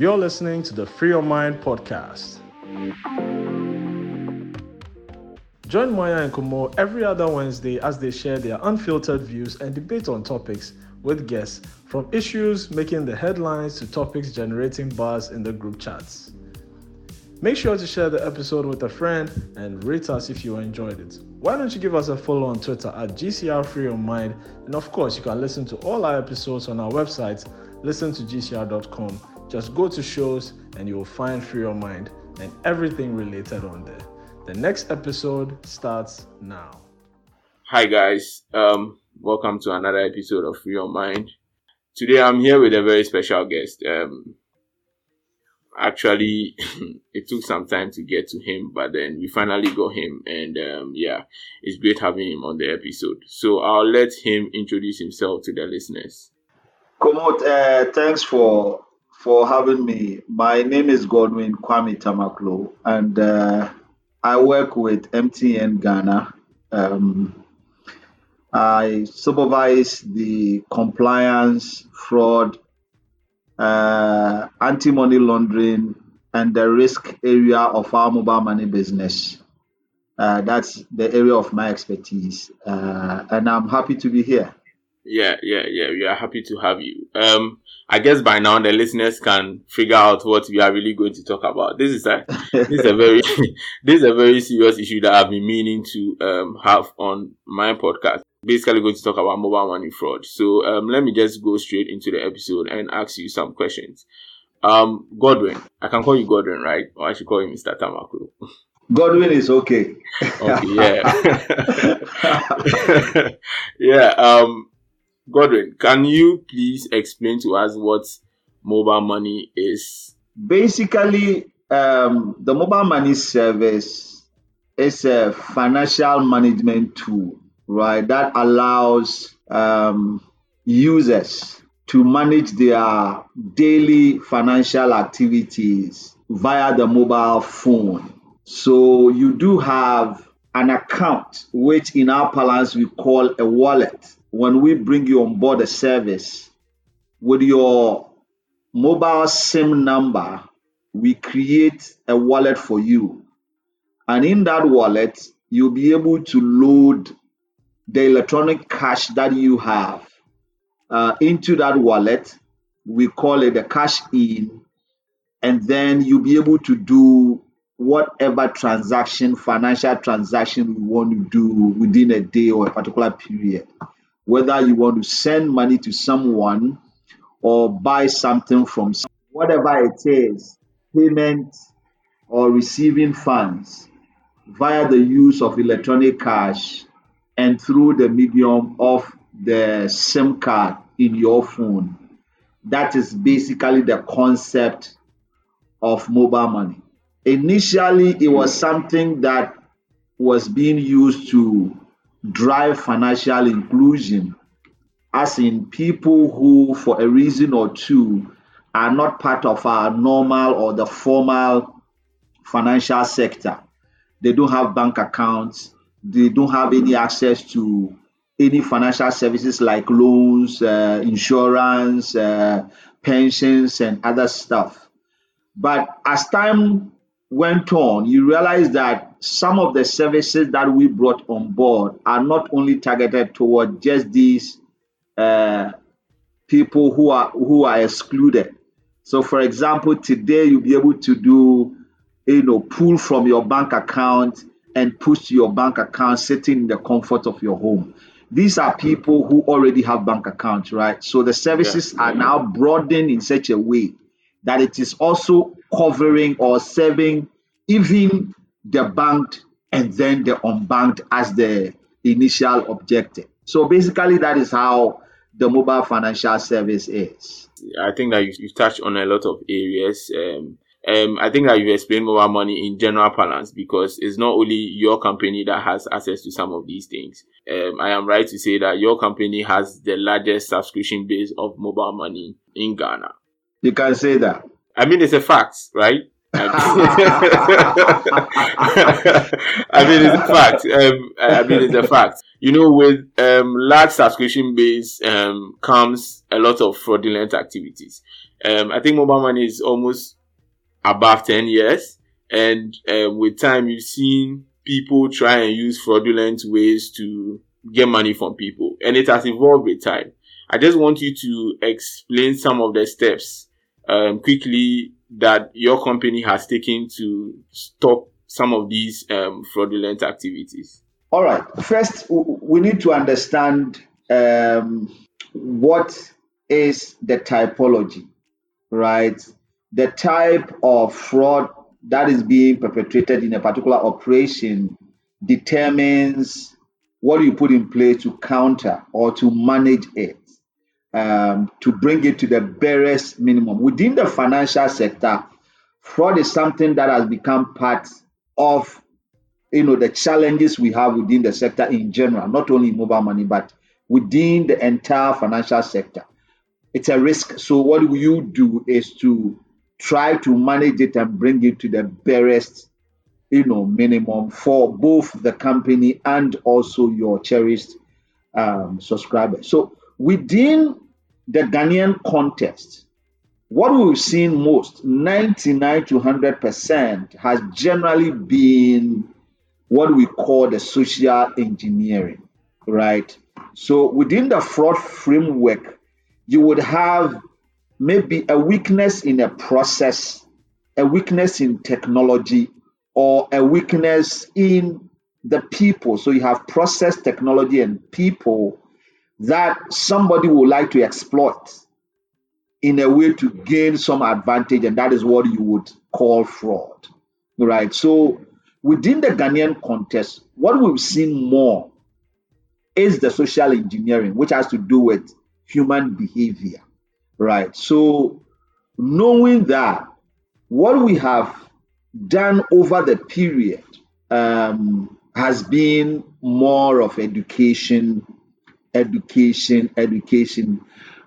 You're listening to the Free Your Mind podcast. Join Moya and Kumo every other Wednesday as they share their unfiltered views and debate on topics with guests from issues making the headlines to topics generating buzz in the group chats. Make sure to share the episode with a friend and rate us if you enjoyed it. Why don't you give us a follow on Twitter at GCR Free Your Mind? And of course, you can listen to all our episodes on our website, listen to GCR.com. Just go to shows and you will find Free Your Mind and everything related on there. The next episode starts now. Hi guys, um, welcome to another episode of Free Your Mind. Today I'm here with a very special guest. Um, actually it took some time to get to him but then we finally got him and um, yeah it's great having him on the episode so i'll let him introduce himself to the listeners Komot, uh, thanks for for having me. My name is Godwin Kwame Tamaklo, and uh, I work with MTN Ghana. Um, I supervise the compliance, fraud, uh, anti money laundering, and the risk area of our mobile money business. Uh, that's the area of my expertise, uh, and I'm happy to be here. Yeah yeah yeah we are happy to have you. Um i guess by now the listeners can figure out what we are really going to talk about. This is a this is a very this is a very serious issue that i've been meaning to um have on my podcast. Basically going to talk about mobile money fraud. So um let me just go straight into the episode and ask you some questions. Um godwin i can call you godwin right? Or i should call you mr tamaklo Godwin is okay. okay yeah. Yeah um godwin can you please explain to us what mobile money is Basically, um, the mobile money service is a financial management tool, right? That allows um, users to manage their daily financial activities via the mobile phone. So you do have an account, which in our parlance we call a wallet. When we bring you on board a service with your mobile SIM number, we create a wallet for you. And in that wallet, you'll be able to load the electronic cash that you have uh, into that wallet. We call it a cash in. And then you'll be able to do whatever transaction, financial transaction you want to do within a day or a particular period. Whether you want to send money to someone or buy something from some- whatever it is, payment or receiving funds via the use of electronic cash and through the medium of the SIM card in your phone. That is basically the concept of mobile money. Initially, it was something that was being used to drive financial inclusion as in people who, for a reason or two, are not part of our normal or the formal financial sector. They don't have bank accounts, they don't have any access to any financial services like loans, uh, insurance, uh, pensions, and other stuff. But as time went on, you realize that some of the services that we brought on board are not only targeted toward just these uh, people who are who are excluded. So, for example, today you'll be able to do, you know, pull from your bank account and push to your bank account sitting in the comfort of your home. These are people who already have bank accounts, right? So the services are now broadened in such a way that it is also covering or serving even the banked and then the unbanked as the initial objective. So basically, that is how the mobile financial service is. I think that you, you've touched on a lot of areas. Um, um, I think that you've explained mobile money in general balance because it's not only your company that has access to some of these things. Um, I am right to say that your company has the largest subscription base of mobile money in Ghana. You can say that. I mean, it's a fact, right? I mean, it's a fact. Um, I mean, it's a fact. You know, with um, large subscription base um, comes a lot of fraudulent activities. Um, I think mobile money is almost above 10 years. And um, with time, you've seen people try and use fraudulent ways to get money from people. And it has evolved with time. I just want you to explain some of the steps um, quickly that your company has taken to stop some of these um, fraudulent activities? All right. First, we need to understand um, what is the typology, right? The type of fraud that is being perpetrated in a particular operation determines what you put in place to counter or to manage it um, to bring it to the barest minimum. Within the financial sector, fraud is something that has become part of you know the challenges we have within the sector in general, not only mobile money, but within the entire financial sector. It's a risk. So what you do is to try to manage it and bring it to the barest you know minimum for both the company and also your cherished um, subscribers. So within the Ghanaian context, what we've seen most, 99 to 100%, has generally been what we call the social engineering, right? So within the fraud framework, you would have maybe a weakness in a process, a weakness in technology, or a weakness in the people. So you have process, technology, and people that somebody would like to exploit in a way to gain some advantage, and that is what you would call fraud. Right. So within the Ghanaian context, what we've seen more is the social engineering, which has to do with human behavior. Right. So knowing that what we have done over the period um, has been more of education education, education,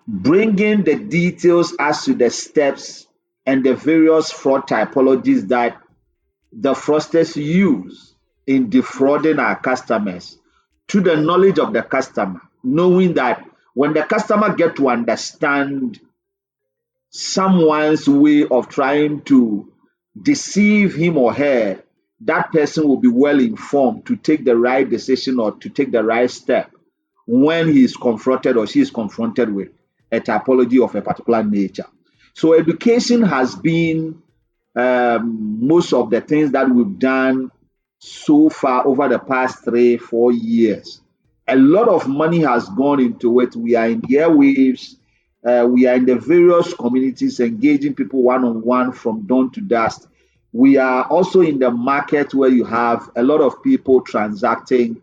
bringing the details as to the steps and the various fraud typologies that the fraudsters use in defrauding our customers. To the knowledge of the customer, knowing that when the customer get to understand someone's way of trying to deceive him or her, that person will be well informed to take the right decision or to take the right step when he is confronted or she is confronted with a typology of a particular nature. So, education has been um, most of the things that we've done so far over the past three, four years. A lot of money has gone into it. We are in the airwaves, uh, we are in the various communities engaging people one on one from dawn to dusk. We are also in the market where you have a lot of people transacting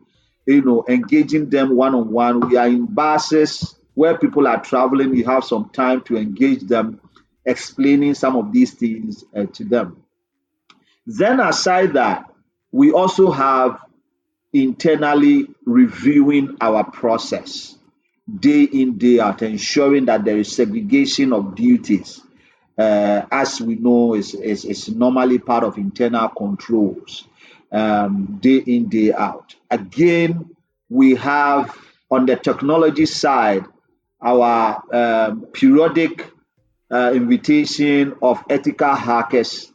you know, engaging them one on one. We are in buses where people are traveling. We have some time to engage them, explaining some of these things uh, to them. Then, aside that, we also have internally reviewing our process day in, day out, ensuring that there is segregation of duties. Uh, as we know, is, is, is normally part of internal controls um, day in, day out. Again, we have on the technology side our um, periodic uh, invitation of ethical hackers,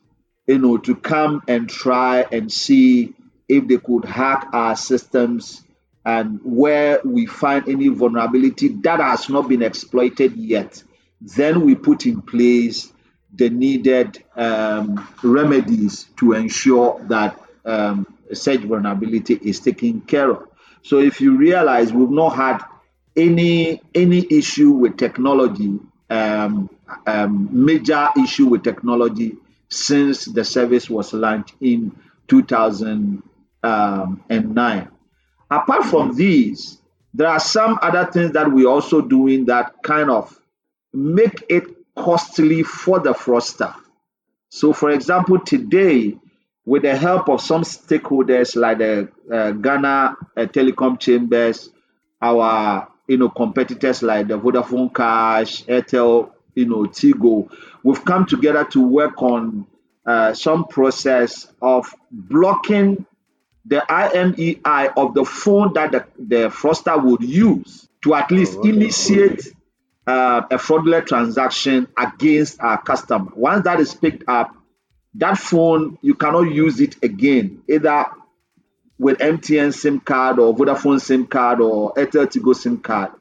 you know, to come and try and see if they could hack our systems and where we find any vulnerability that has not been exploited yet, then we put in place the needed um, remedies to ensure that um, such vulnerability is taken care of. So if you realize we've not had any any issue with technology, um, um, major issue with technology since the service was launched in 2009. Apart from these, there are some other things that we're also doing that kind of make it costly for the fraudster. So, for example, today with the help of some stakeholders like the uh, Ghana uh, Telecom Chambers, our you know competitors like the Vodafone Cash, Airtel, you know Tigo, we've come together to work on uh, some process of blocking the IMEI of the phone that the, the fraudster would use to at least oh, initiate uh, a fraudulent transaction against our customer. Once that is picked up, that phone you cannot use it again, either with MTN SIM card or Vodafone SIM card or Airtel Tigo SIM card.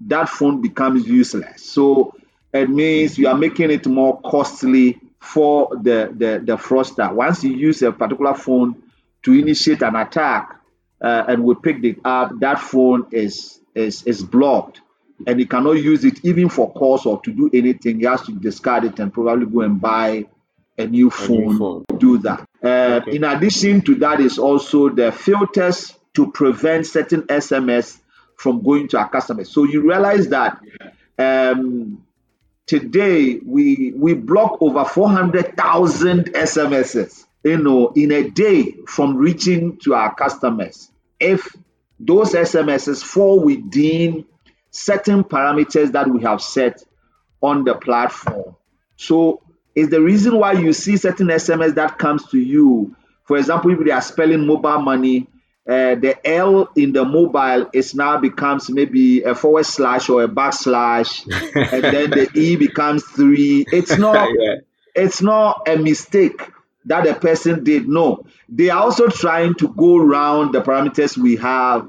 That phone becomes useless. So it means you are making it more costly for the, the, the fraudster. Once you use a particular phone to initiate an attack uh, and we pick it up, that phone is, is, is blocked and he cannot use it even for calls or to do anything. He has to discard it and probably go and buy a new phone, a new phone. do that. Uh, okay. In addition to that, is also the filters to prevent certain SMS from going to our customers. So you realize that um, today we we block over 400,000 SMSs, you know, in a day from reaching to our customers. If those SMSs fall within certain parameters that we have set on the platform. So is the reason why you see certain SMS that comes to you. For example, if they are spelling mobile money, uh, the L in the mobile is now becomes maybe a forward slash or a backslash, and then the E becomes three. It's not. yeah. It's not a mistake that the person did. No, they are also trying to go around the parameters we have.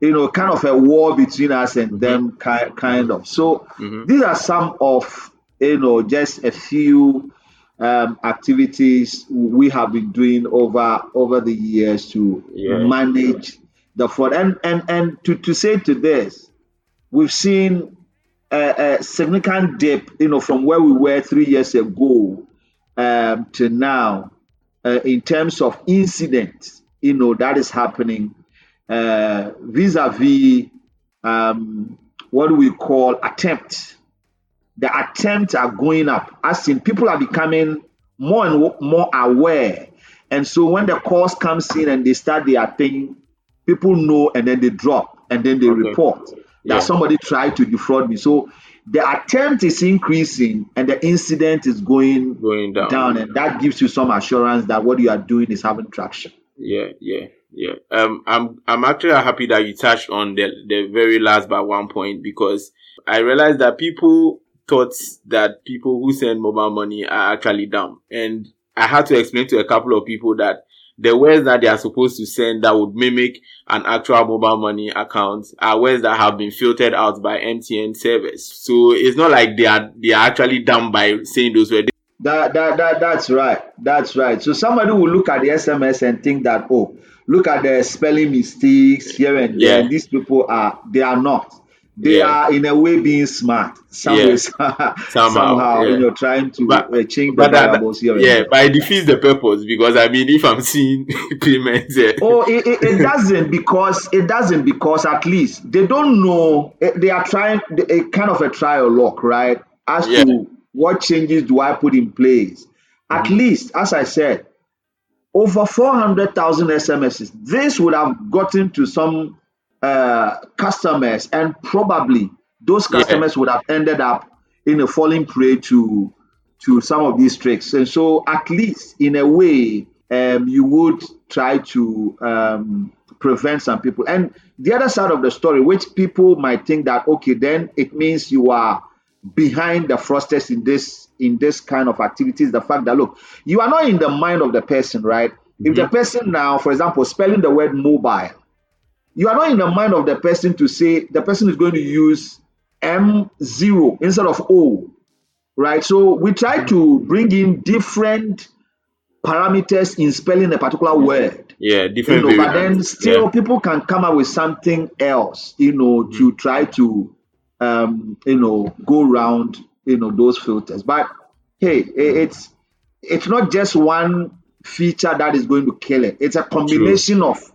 You know, kind of a war between us and mm-hmm. them, kind kind of. So mm-hmm. these are some of you know, just a few um, activities we have been doing over over the years to yeah. manage the fraud. And and and to, to say to this, we've seen a, a, significant dip, you know, from where we were three years ago um, to now, uh, in terms of incidents, you know, that is happening uh, vis-a-vis um, what we call attempts the attempts are going up. As in, people are becoming more and more aware. And so when the calls comes in and they start their thing, people know and then they drop and then they okay. report that yeah. somebody tried to defraud me. So the attempt is increasing and the incident is going, going down. down. And that gives you some assurance that what you are doing is having traction. Yeah, yeah, yeah. Um, I'm I'm actually happy that you touched on the the very last but one point because I realized that people thought that people who send mobile money are actually dumb. And I had to explain to a couple of people that the words that they are supposed to send that would mimic an actual mobile money account are words that have been filtered out by MTN servers. So it's not like they are they are actually dumb by saying those words. That, that, that, that's right. That's right. So somebody will look at the SMS and think that, oh, look at the spelling mistakes here and there. Yeah. These people are, they are not they yeah. are in a way being smart some yeah. somehow, somehow yeah. you know trying to but, uh, change the variables here yeah but it defeats the purpose because i mean if i'm seeing payments yeah. oh it, it, it, doesn't because it doesn't because at least they don't know eh, they are trying a kind of a trial lock right as to what changes do i put in place at mm-hmm. least as i said over 400,000 SMSs. This would have gotten to some uh, customers, and probably those customers yeah. would have ended up in a falling prey to to some of these tricks. And so, at least in a way, um, you would try to um, prevent some people. And the other side of the story, which people might think that okay, then it means you are behind the fraudsters in this in this kind of activities. The fact that look, you are not in the mind of the person, right? Mm-hmm. If the mm-hmm. person now, for example, spelling the word mobile you are not in the mind of the person to say the person is going to use M0 instead of O, right? So we try to bring in different parameters in spelling a particular word. Yeah, different. You know, but then still yeah. people can come up with something else, you know, mm-hmm. to try to, um, you know, go around, you know, those filters. But hey, it's it's not just one feature that is going to kill it. It's a combination True. of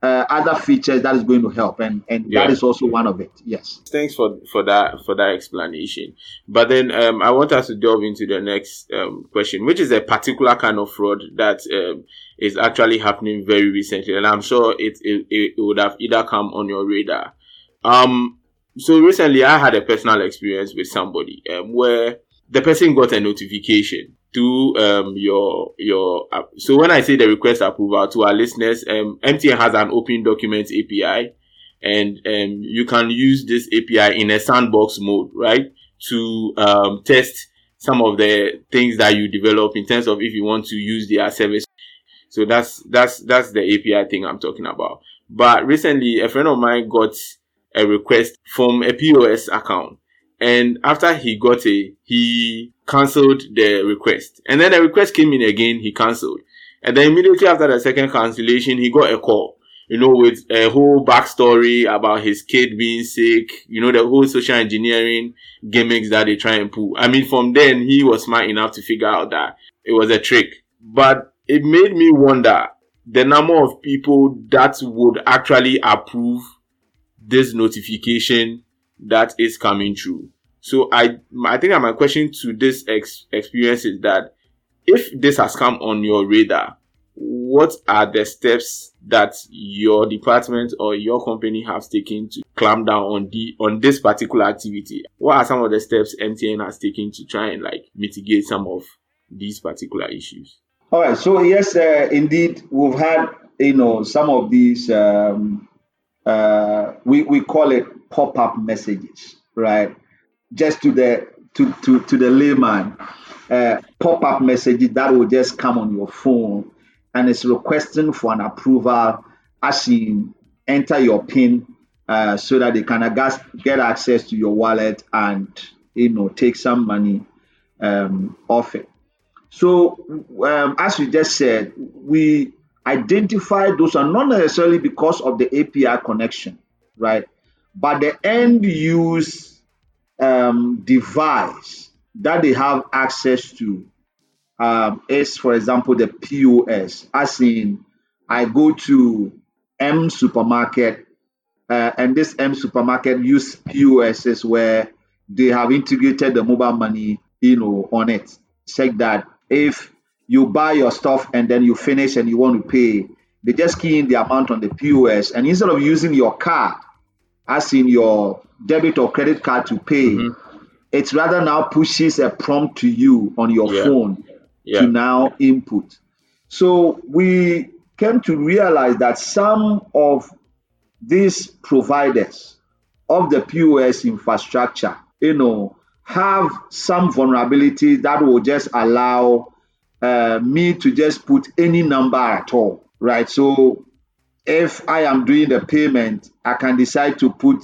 uh, other features that is going to help and and yeah. that is also one of it yes. Thanks for for that for that explanation. But then um, i want us to delve into the next um, question which is a particular kind of fraud that um, is actually happening very recently and i'm sure it, it it would have either come on your radar. Um so recently i had a personal experience with somebody um, where the person got a notification through um, your your so when I say the request approval to our listeners, um, MTN has an open documents API, and um, you can use this API in a sandbox mode, right, to um, test some of the things that you develop in terms of if you want to use their service. So that's that's that's the API thing I'm talking about. But recently, a friend of mine got a request from a POS account and after he got a, he cancelled the request. And then the request came in again, he cancelled. And then immediately after the second cancellation, he got a call, you know, with a whole backstory about his kid being sick, you know, the whole social engineering gimmicks that they try and pull. I mean, from then he was smart enough to figure out that it was a trick. But it made me wonder the number of people that would actually approve this notification that is coming true. So I, I think that my question to this ex- experience is that if this has come on your radar, what are the steps that your department or your company has taken to clamp down on the on this particular activity? What are some of the steps MTN has taken to try and like mitigate some of these particular issues? All right. So yes, uh, indeed, we've had you know some of these um, uh, we we call it pop-up messages, right? Just to the to to, to the layman, uh, pop-up messages that will just come on your phone and it's requesting for an approval as you enter your PIN uh, so that they can get access to your wallet and you know take some money um, off it. So um, as you just said, we identify those are not necessarily because of the API connection, right? But the end use um, device that they have access to um, is, for example, the POS. As in, I go to M supermarket, uh, and this M supermarket use POSs where they have integrated the mobile money, you know, on it. Check that if you buy your stuff and then you finish and you want to pay, they just key in the amount on the POS, and instead of using your card as in your debit or credit card to pay, mm-hmm. it's rather now pushes a prompt to you on your yeah. phone yeah. to now input. So we came to realize that some of these providers of the POS infrastructure, you know, have some vulnerability that will just allow uh, me to just put any number at all, right? So if I am doing the payment, I can decide to put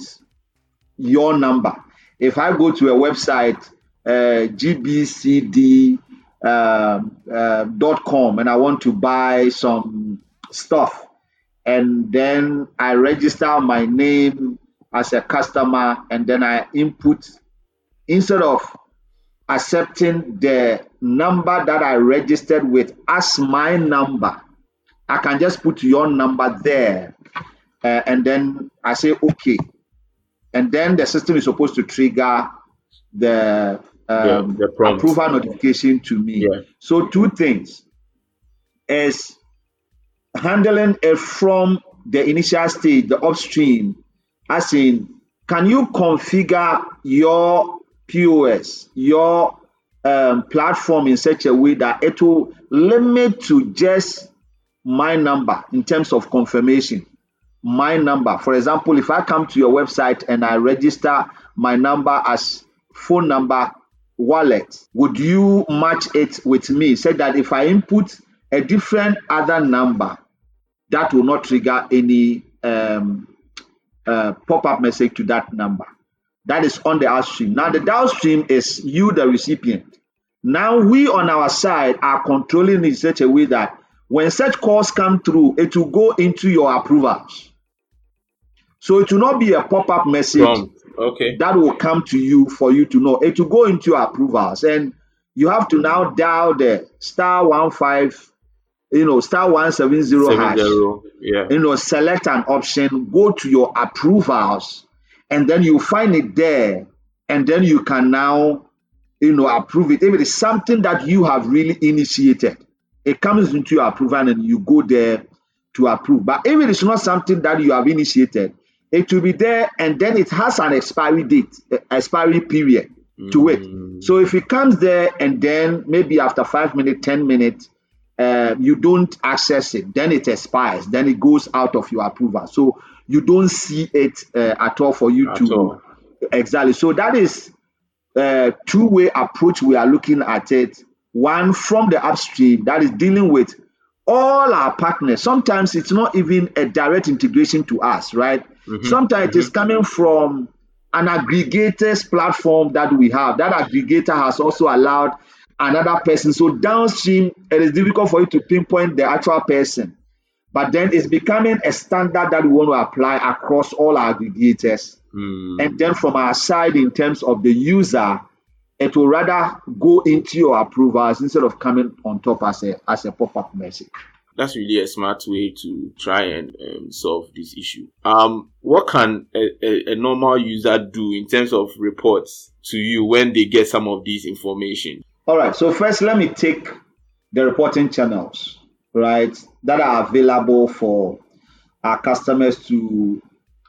your number. If I go to a website, uh, gbcd.com, uh, uh, and I want to buy some stuff, and then I register my name as a customer, and then I input, instead of accepting the number that I registered with as my number, I can just put your number there uh, and then I say okay. And then the system is supposed to trigger the, um, the approval notification to me. Yeah. So, two things is handling it from the initial stage, the upstream, as in, can you configure your POS, your um, platform in such a way that it will limit to just my number in terms of confirmation. My number. For example if i come to your website and i register my number as phone number wallet would you match it with me? Said that if i input a different other number that will not trigger any um, uh, pop-up message to that number. That is on the upstream. Now the downstream is you the recipient. Now we on our side are controlling in such a way that when such calls come through, it will go into your approvals. So it will not be a pop-up message okay. that will come to you for you to know. It will go into your approvals. And you have to now dial the star one five, you know, star one seven zero hash. Yeah. You know, select an option, go to your approvals, and then you find it there, and then you can now, you know, approve it. If it is something that you have really initiated it comes into your approval and you go there to approve. But if it is not something that you have initiated, it will be there and then it has an expiry date, expiry period. to it. Mm. So if it comes there and then maybe after five minutes, 10 minutes, uh, you don't access it, then it expires, then it goes out of your approval. So you don't see it uh, at all for you At to all. exactly. So that is a two way approach we are looking at it. One from the upstream that is dealing with all our partners. Sometimes it's not even a direct integration to us, right? Mhm, Sometimes it is coming from an aggregators platform that we have. That aggregator has also allowed another person. So downstream, it is difficult for you to pinpoint the actual person. But then it's becoming a standard that we want to apply across all our aggregators. Mm. And then from our side, in terms of the user, it will rather go into your approvals instead of coming on top as a as a pop-up message. That's really a smart way to try and um, solve this issue. Um, what can a, a, a normal user do in terms of reports to you when they get some of this information? All right. So first, let me take the reporting channels, right, that are available for our customers to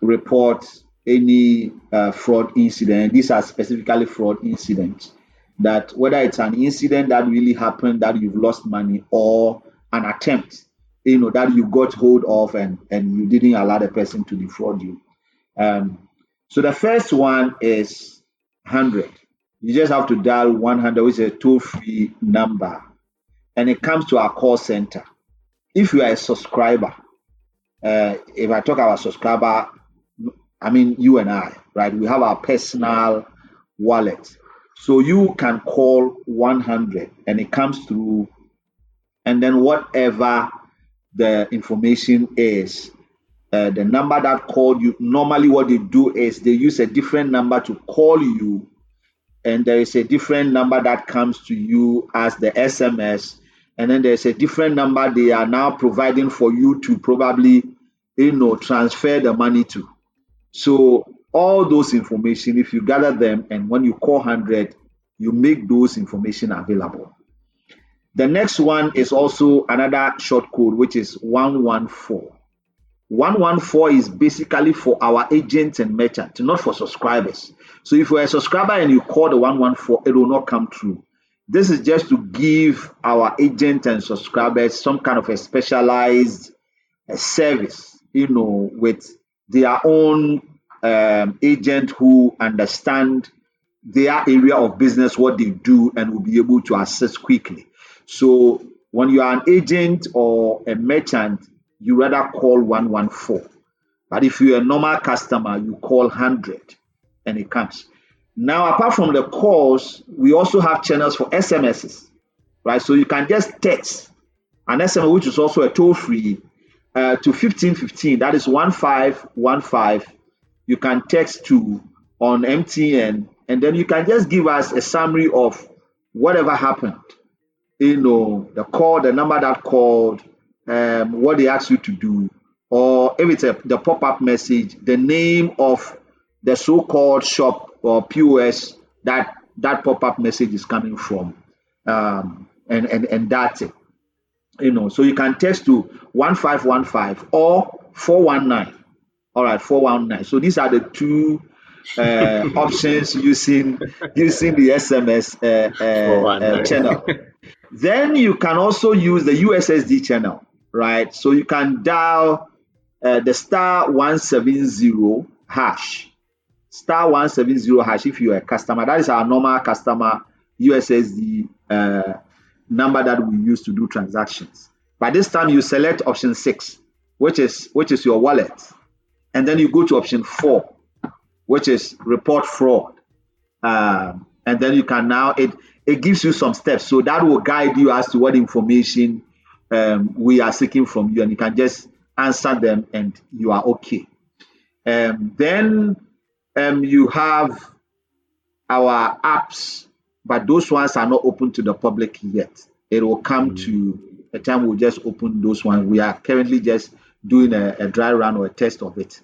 report any uh, fraud incident. These are specifically fraud incidents. That whether it's an incident that really happened that you've lost money or an attempt, you know, that you got hold of and and you didn't allow the person to defraud you. Um, so the first one is 100. You just have to dial 100, which is a toll free number, and it comes to our call center. If you are a subscriber, uh, if I talk about subscriber, I mean you and I, right? We have our personal wallet. So you can call 100 and it comes through, and then whatever the information is, uh, the number that called you, normally what they do is they use a different number to call you and there is a different number that comes to you as the SMS, and then there's a different number they are now providing for you to probably, you know, transfer the money to. So all those information, if you gather them, and when you call hundred, you make those information available. The next one is also another short code, which is one one four. 114 is basically for our agents and merchants, not for subscribers. So if you're a subscriber and you call the 114, it will not come through. This is just to give our agents and subscribers some kind of a specialized service, you know, with their own um, agent who understand their area of business, what they do, and will be able to assess quickly. So when you are an agent or a merchant, you rather call 114. But if you're a normal customer, you call 100 and it comes. Now, apart from the calls, we also have channels for SMSs, right? So you can just text an SMS, which is also a toll free, uh, to 1515. That is 1515. You can text to on MTN, and then you can just give us a summary of whatever happened. You know, the call, the number that called, um, what they asked you to do, or if it's a, the pop up message, the name of the so called shop or POS that that pop up message is coming from. Um, and, and, and that's it. You know, so you can text to 1515 or 419. All right, 419. So these are the two uh, options using using the SMS uh, uh, uh, channel. Then you can also use the USSD channel, right? So you can dial uh, the star 170 hash, star 170 hash if you're a customer. That is our normal customer USSD uh, number that we use to do transactions. By this time, you select option six, which is which is your wallet, and then you go to option four, which is report fraud. Um, and then you can now it it gives you some steps. So that will guide you as to what information um, we are seeking from you. And you can just answer them and you are okay. Um, then um, you have our apps but those ones are not open to the public yet. It will come to a time we'll just open those ones we are currently just doing a, a dry run or a test of it.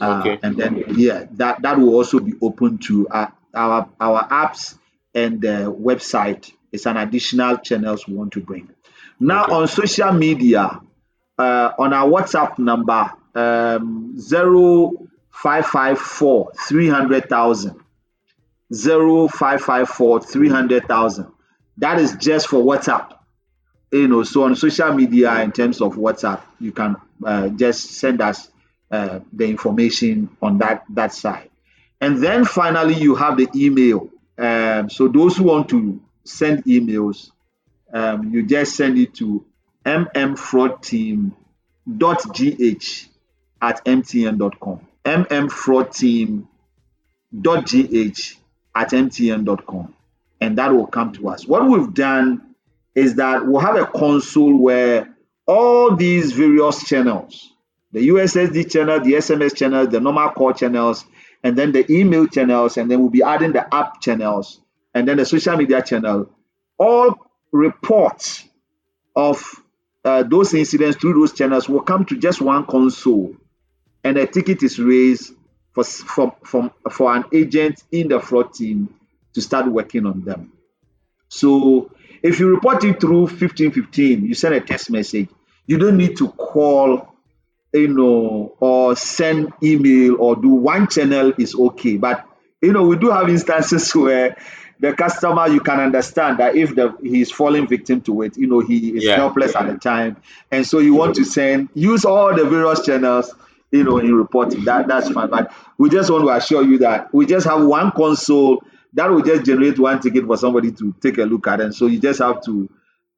Uh, Okay. and then yeah that that will also be open to uh, our our apps and the website It's an additional channels we want to bring. Now Okay. on social media uh, on our whatsapp number um 0554 300000 0554 300,000. That is just for WhatsApp. You know, so on social media, in terms of WhatsApp, you can uh, just send us uh, the information on that that side. And then finally, you have the email. Um, so those who want to send emails, um, you just send it to mmfraudteam.gh at mtn.com. mmfraudteam.gh at mtn.com. And that will come to us. What we've done is that we'll have a console where all these various channels, the USSD channel, the SMS channel, the normal call channels, and then the email channels, and then we'll be adding the app channels, and then the social media channel, all reports of uh, those incidents through those channels will come to just one console, and a ticket is raised for, for, for, for an agent in the fraud team to start working on them. So if you report it through 1515, you send a text message. You don't need to call, you know, or send email or do one channel is okay. But you know, we do have instances where the customer you can understand that if the he's falling victim to it, you know, he is yeah. helpless at the time. And so you want to send use all the various channels you know, in reporting. That that's fine. But we just want to assure you that we just have one console that will just generate one ticket for somebody to take a look at. And so you just have to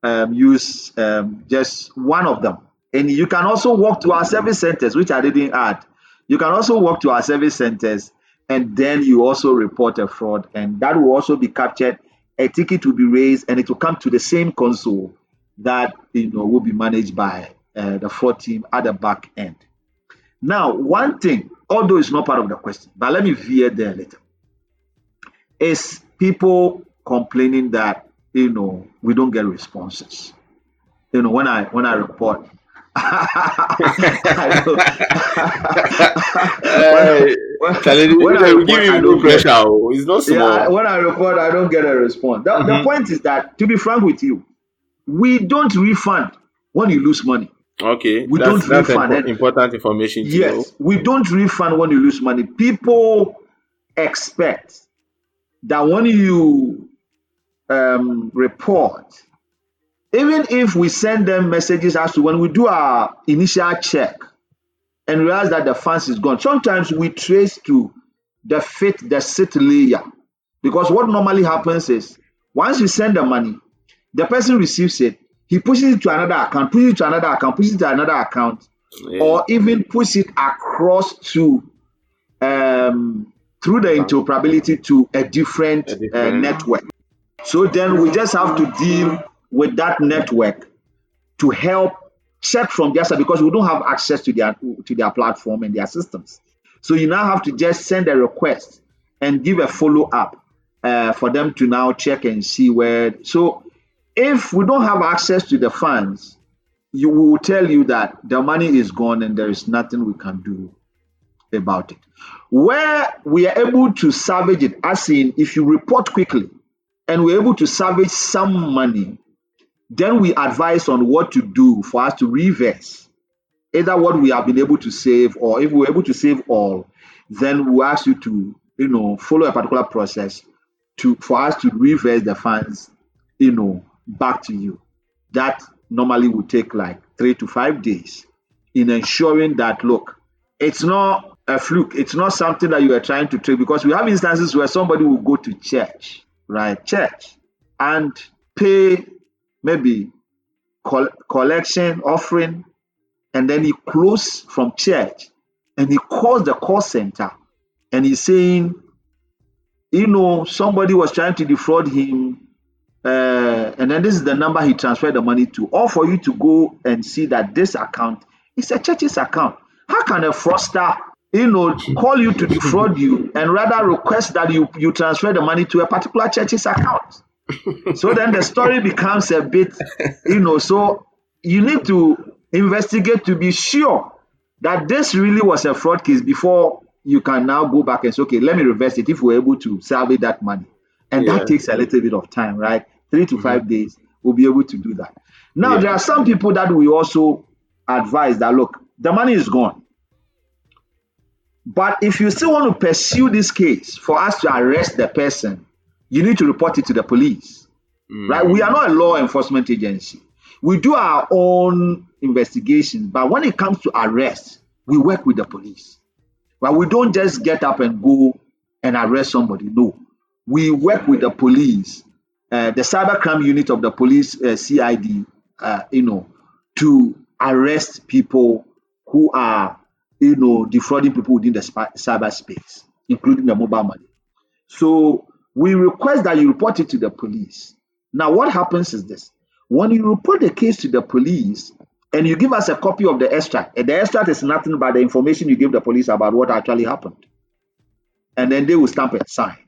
um, use um, just one of them. And you can also walk to our service centers, which I didn't add. You can also walk to our service centers and then you also report a fraud. And that will also be captured. A ticket will be raised and it will come to the same console that you know will be managed by uh, the fraud team at the back end. Now, one thing, although it's not part of the question, but let me veer there a little, is people complaining that you know we don't get responses. You know, when I when I report. I give you no pressure. Oh. It's not small. When I report, I don't get a response. The, mm-hmm. the point is that, to be frank with you, we don't refund when you lose money. Okay, we that's, don't that's refund impo- important information. yes, know. we don't refund when you lose money. People expect that when you um, report, even if we send them messages as to when we do our initial check and realize that the funds is gone, sometimes we trace to the fit, the sit layer. Because what normally happens is once you send the money, the person receives it, he pushes it to another account, pushes it to another account, pushes it to another account, yeah. or even push it across to um, through the interoperability to a different, a different uh, network. So then we just have to deal with that network to help check from their side because we don't have access to their to their platform and their systems. So you now have to just send a request and give a follow up uh, for them to now check and see where. So if we don't have access to the funds, you will tell you that the money is gone and there is nothing we can do about it. Where we are able to salvage it, as in if you report quickly and we're able to salvage some money, then we advise on what to do for us to reverse either what we have been able to save or if we're able to save all, then we ask you to, you know, follow a particular process to for us to reverse the funds, you know, back to you. That normally would take like three to five days in ensuring that, look, it's not a fluke. It's not something that you are trying to trick because we have instances where somebody will go to church, right? Church and pay maybe collection, offering, and then he close from church and he calls the call center and he's saying, you know, somebody was trying to defraud him uh, and then this is the number he transferred the money to, or for you to go and see that this account is a church's account. How can a fraudster, you know, call you to defraud you and rather request that you you transfer the money to a particular church's account? so then the story becomes a bit, you know, so you need to investigate to be sure that this really was a fraud case before you can now go back and say, okay, let me reverse it if we're able to salvage that money. And yeah. that takes a little bit of time, right? Three to five days, we'll be able to do that. Now, yeah. there are some people that we also advise that look, the money is gone. But if you still want to pursue this case for us to arrest the person, you need to report it to the police. Mm. Right? We are not a law enforcement agency. We do our own investigation, but when it comes to arrest, we work with the police. But we don't just get up and go and arrest somebody. No, we work with the police, uh, the cybercrime unit of the police uh, CID, uh, you know, to arrest people who are, you know, defrauding people within the cyberspace, including the mobile money. So we request that you report it to the police. Now, what happens is this when you report the case to the police and you give us a copy of the extract, and the extract is nothing but the information you give the police about what actually happened, and then they will stamp and sign.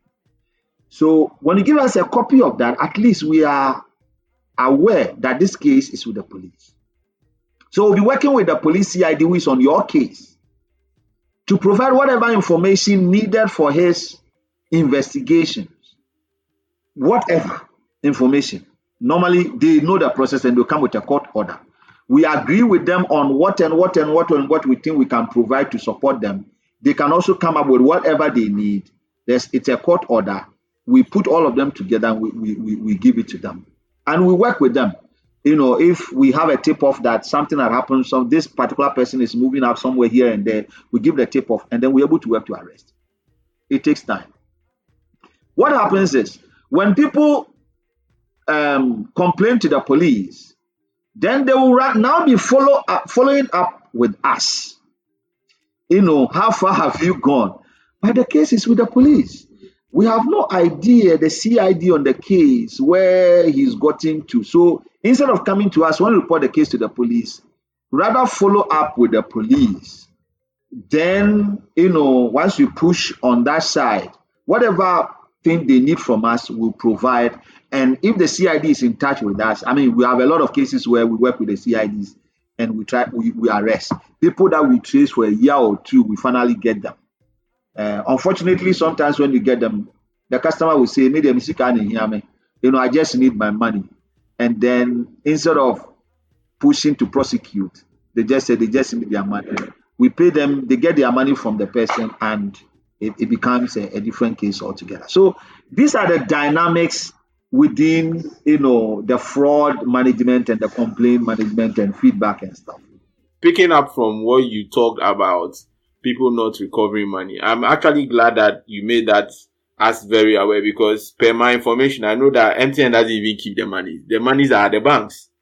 So when you give us a copy of that, at least we are aware that this case is with the police. So we'll be working with the police CID who is on your case to provide whatever information needed for his investigations, whatever information. Normally, they know the process and they'll come with a court order. We agree with them on what and what and what and what we think we can provide to support them. They can also come up with whatever they need. There's, it's a court order. We put all of them together and we, we, we, we give it to them. And we work with them you know, if we have a tip off that something that happens, so this particular person is moving out somewhere here and there, we give the tip off and then we're able to work to arrest. It takes time. What happens is when people um, complain to the police, then they will now be follow up, following up with us. You know, how far have you gone? But the case is with the police. We have no idea the CID on the case where he's gotten to. So Instead of coming to us, when we report the case to the police, rather follow up with the police. Then, you know, once we push on that side, whatever thing they need from us, we'll provide. And if the CID is in touch with us, I mean, we have a lot of cases where we work with the CIDs and we try we, we arrest people that we trace for a year or two. We finally get them. Uh, unfortunately, sometimes when you get them, the customer will say, "Me, you know, I just need my money." and then instead of pushing to prosecute, they just say they just need their money. We pay them, they get their money from the person, and it, it becomes a, a different case altogether. So these are the dynamics within you know the fraud management and the complaint management and feedback and stuff. Picking up from what you talked about, people not recovering money. I'm actually glad that you made that as very aware because per my information, I know that MTN doesn't even keep the money. The monies are at the banks.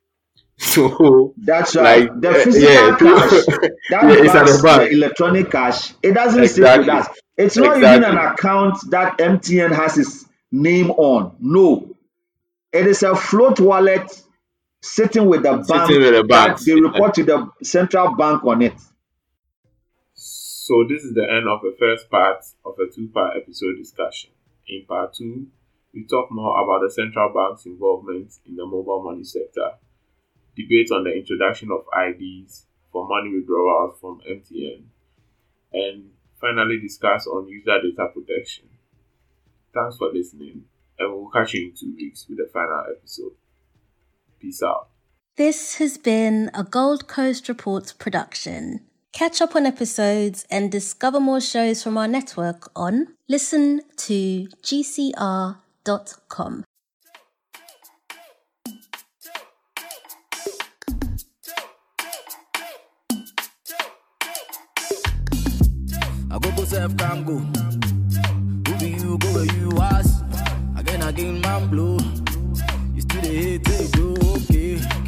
So that's right. Like, the uh, physical yeah, cash, that yeah, it's at the bank. The electronic cash, it doesn't exactly. stay with us. It's not exactly. even an account that MTN has its name on. No, it is a float wallet sitting with the bank. Sitting with the bank. They report to the central bank on it. So this is the end of the first part of a two-part episode discussion. In part two, we talk more about the central bank's involvement in the mobile money sector, debate on the introduction of IDs for money withdrawals from MTN, and finally discuss on user data protection. Thanks for listening, and we'll catch you in two weeks with the final episode. Peace out. This has been a Gold Coast Reports production. Catch up on episodes and discover more shows from our network on listen to gcr.com. I go can go. Who be you go where you was? Again, again, man. You still hate, okay, okay,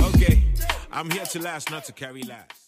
okay. I'm here to last, not to carry last.